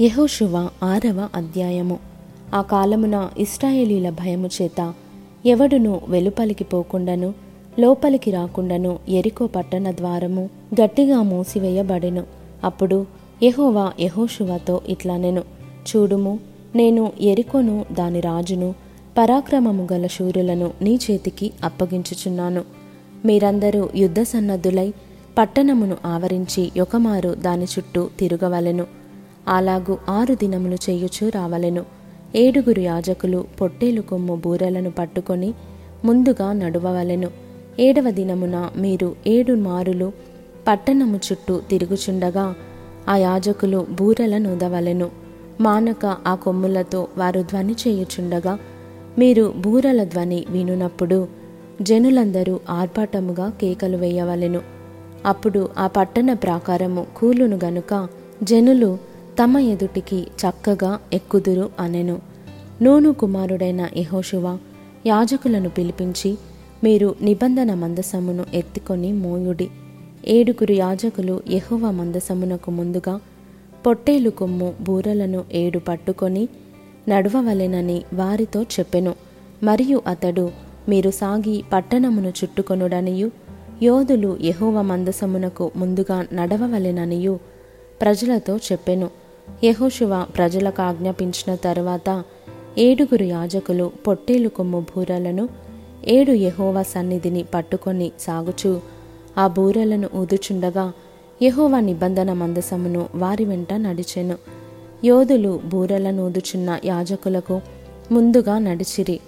యెహోషువ ఆరవ అధ్యాయము. ఆ కాలమున ఇస్రాయేలీల భయము చేత ఎవడును వెలుపలికి పోకుండాను లోపలికి రాకుండాను ఎరికో పట్టణ ద్వారము గట్టిగా మూసివేయబడెను. అప్పుడు యహోవా యెహోషువతో ఇట్లానెను చూడుము నేను ఎరికోను దాని రాజును పరాక్రమము గల శూరులను నీ చేతికి అప్పగించుచున్నాను. మీరందరూ యుద్ధ సన్నద్ధులై పట్టణమును ఆవరించి యొకమారు దాని చుట్టూ తిరగవలెను. అలాగు ఆరు దినములు చేయుచు రావలెను. ఏడుగురు యాజకులు పొట్టేలు కొమ్ము బూరెలను పట్టుకొని ముందుగా నడువవలెను. ఏడవ దినమున మీరు ఏడు మారులు పట్టణము చుట్టూ తిరుగుచుండగా ఆ యాజకులు బూరెలను ఉదవలెను మానక ఆ కొమ్ములతో వారు ధ్వని చేయుచుండగా మీరు బూరల ధ్వని వినునప్పుడు జనులందరూ ఆర్భాటముగా కేకలు వేయవలెను. అప్పుడు ఆ పట్టణ ప్రాకారము కూలును గనుక జనులు తమ ఎదుటికి చక్కగా ఎక్కుదురు అనెను. నూను కుమారుడైన యెహోషువ యాజకులను పిలిపించి మీరు నిబంధన మందసమును ఎత్తుకొని మోయుడి. ఏడుగురు యాజకులు యెహోవ మందసమునకు ముందుగా పొట్టేలు కొమ్ము బూరలను ఏడు పట్టుకొని నడవవలెనని వారితో చెప్పెను. మరియు అతడు మీరు సాగి పట్టణమును చుట్టుకొనుడనియు యోధులు యహోవ మందసమునకు ముందుగా నడవవలెననియు ప్రజలతో చెప్పెను. యహోశివ ప్రజలకు ఆజ్ఞాపించిన తరువాత ఏడుగురు యాజకులు పొట్టేలు కొమ్ము బూరలను ఏడు యహోవా సన్నిధిని పట్టుకొని సాగుచూ ఆ బూరలను ఊదుచుండగా యహోవా నిబంధన మందసమును వారి వెంట నడిచెను. యోధులు బూరలను ఊదుచున్న యాజకులకు ముందుగా నడిచిరి.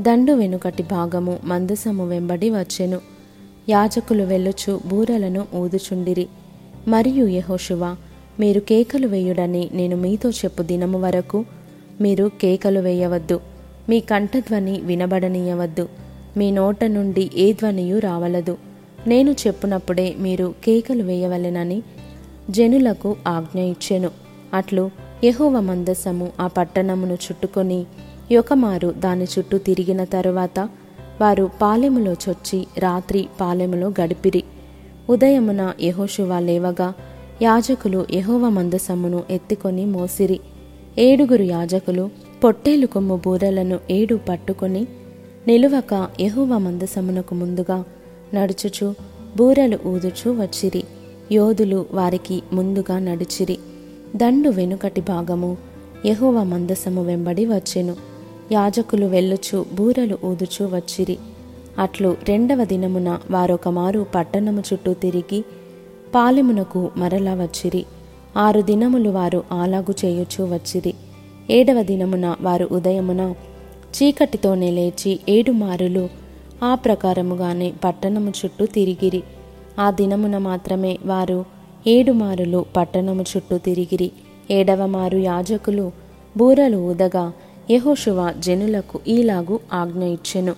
దండు వెనుకటి భాగము మందసము వెంబడి వచ్చెను. యాజకులు వెళ్ళుచు బూరలను ఊదుచుండిరి. మరియు యహోశివ మీరు కేకలు వేయుడని నేను మీతో చెప్పు దినము వరకు మీరు కేకలు వేయవద్దు. మీ కంఠధ్వని వినబడనీయవద్దు. మీ నోట నుండి ఏ ధ్వనియు రావలదు. నేను చెప్పునప్పుడే మీరు కేకలు వేయవలెనని జనులకు ఆజ్ఞ ఇచ్చెను. అట్లు యహోవ మందసము ఆ పట్టణమును చుట్టుకొని యొకమారు దాని చుట్టూ తిరిగిన తరువాత వారు పాలెములో చొచ్చి రాత్రి పాలెములో గడిపిరి. ఉదయమున యెహోషువ లేవగా యాజకులు యహోవ మందసమును ఎత్తుకొని మోసిరి. ఏడుగురు యాజకులు పొట్టేలు కొమ్ము బూరలను ఏడు పట్టుకొని నిలువక యహోవ మందసమునకు ముందుగా నడుచుచు బూరలు ఊదుచు వచ్చిరి. యోధులు వారికి ముందుగా నడిచిరి. దండు వెనుకటి భాగము యహోవ మందసము వెంబడి వచ్చెను. యాజకులు వెళ్ళుచు బూరలు ఊదుచు వచ్చిరి. అట్లు రెండవ దినమున వారొకమారు పట్టణము చుట్టూ తిరిగి పాలెమునకు మరలా వచ్చిరి. ఆరు దినములు వారు ఆలాగు చేయొచ్చు వచ్చిరి. ఏడవ దినమున వారు ఉదయమున చీకటితోనే లేచి ఏడు మారులు ఆ ప్రకారముగానే పట్టణము చుట్టూ తిరిగిరి. ఆ దినమున మాత్రమే వారు ఏడు మారులు పట్టణము చుట్టూ తిరిగిరి. ఏడవ మారు యాజకులు బూరలు ఊదగా యెహోషువ జనులకు ఈలాగు ఆజ్ఞ ఇచ్చెను.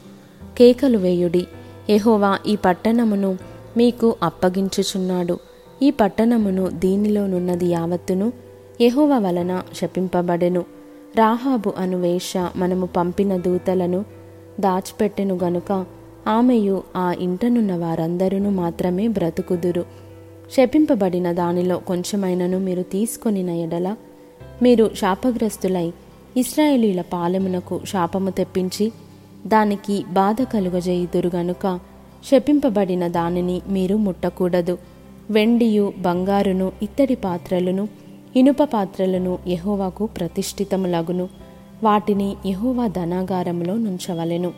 కేకలు వేయుడి. యహోవా ఈ పట్టణమును మీకు అప్పగించుచున్నాడు. ఈ పట్టణమును దీనిలోనున్నది యావత్తును యెహోవ వలన శపింపబడెను. రాహాబు అను వేష మనము పంపిన దూతలను దాచిపెట్టెను గనుక ఆమెయు ఆ ఇంటనున్న వారందరూ మాత్రమే బ్రతుకుదురు. శపింపబడిన దానిలో కొంచెమైనను మీరు తీసుకొనిన ఎడల మీరు శాపగ్రస్తులై ఇస్రాయేలీల పాలెమునకు శాపము తెప్పించి దానికి బాధ కలుగజేయుదురు గనుక శపింపబడిన దానిని మీరు ముట్టకూడదు. వెండియు బంగారును ఇత్తడి పాత్రలను ఇనుప పాత్రలను యహోవాకు ప్రతిష్ఠితములగును. వాటిని యహోవా ధనాగారములో నుంచవలెను.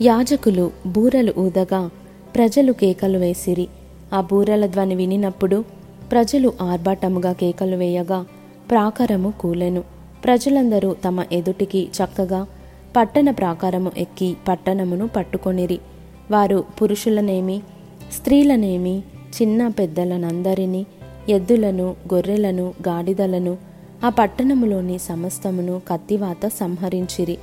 యాజకులు బూరలు ఊదగా ప్రజలు కేకలు వేసిరి. ఆ బూరల ధ్వని వినినప్పుడు ప్రజలు ఆర్భాటముగా కేకలు వేయగా ప్రాకారము కూలెను. ప్రజలందరూ తమ ఎదుటికి చక్కగా పట్టణ ప్రాకారము ఎక్కి పట్టణమును పట్టుకొనిరి. వారు పురుషులనేమి స్త్రీలనేమి చిన్న పెద్దలనందరినీ ఎద్దులను గొర్రెలను గాడిదలను ఆ పట్టణములోని సమస్తమును కత్తివాత సంహరించిరి.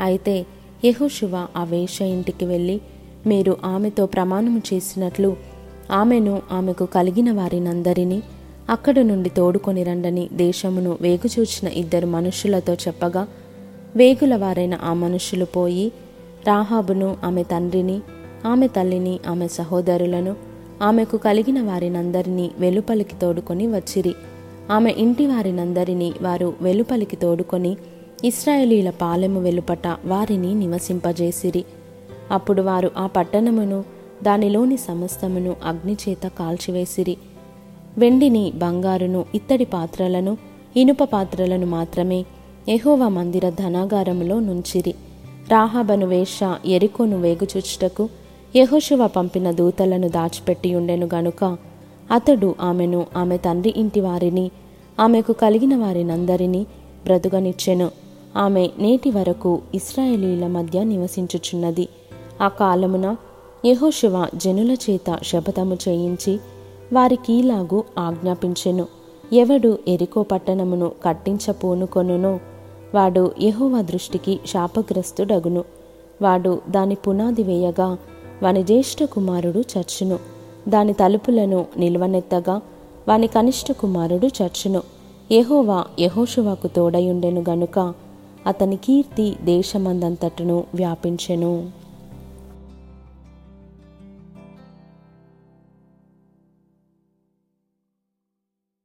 అయితే యెహోషువ ఆ వేష ఇంటికి వెళ్ళి మీరు ఆమెతో ప్రమాణము చేసినట్లు ఆమెను ఆమెకు కలిగిన వారినందరినీ అక్కడ నుండి తోడుకొని రండని దేశమును వేగుచూచిన ఇద్దరు మనుషులతో చెప్పగా వేగుల వారైన ఆ మనుషులు పోయి రాహాబును ఆమె తండ్రిని ఆమె తల్లిని ఆమె సహోదరులను ఆమెకు కలిగిన వారినందరినీ వెలుపలికి తోడుకొని వచ్చిరి. ఆమె ఇంటి వారినందరినీ వారు వెలుపలికి తోడుకొని ఇస్రాయేలీల పాలెము వెలుపట వారిని నివసింపజేసిరి. అప్పుడు వారు ఆ పట్టణమును దానిలోని సమస్తమును అగ్నిచేత కాల్చివేసిరి. వెండిని బంగారును ఇత్తడి పాత్రలను ఇనుప పాత్రలను మాత్రమే ఎహోవా మందిర ధనాగారములో నుంచిరి. రాహాబను వేష ఎరికోను వేగుచుచ్చుటకు యహోశివ పంపిన దూతలను దాచిపెట్టి ఉండెను గనుక అతడు ఆమెను ఆమె తండ్రి ఇంటి వారిని ఆమెకు కలిగిన వారినందరినీ బ్రతుకనిచ్చెను. ఆమె నేటి వరకు ఇస్రాయేలీల మధ్య నివసించుచున్నది. ఆ కాలమున యహోశివ జనుల చేత శపథము చేయించి వారికీలాగు ఆజ్ఞాపించెను. ఎవడు ఎరికో పట్టణమును కట్టించపోనుకొనునో వాడు యహోవ దృష్టికి శాపగ్రస్తుడగును. వాడు దాని పునాది వేయగా వాని జ్యేష్ఠ కుమారుడు చచ్చును. దాని తలుపులను నిల్వనెత్తగా వాని కనిష్ట కుమారుడు చచ్చును. యహోవా యహోషువాకు తోడయుండెను గనుక అతని కీర్తి దేశమందంతటను వ్యాపించెను.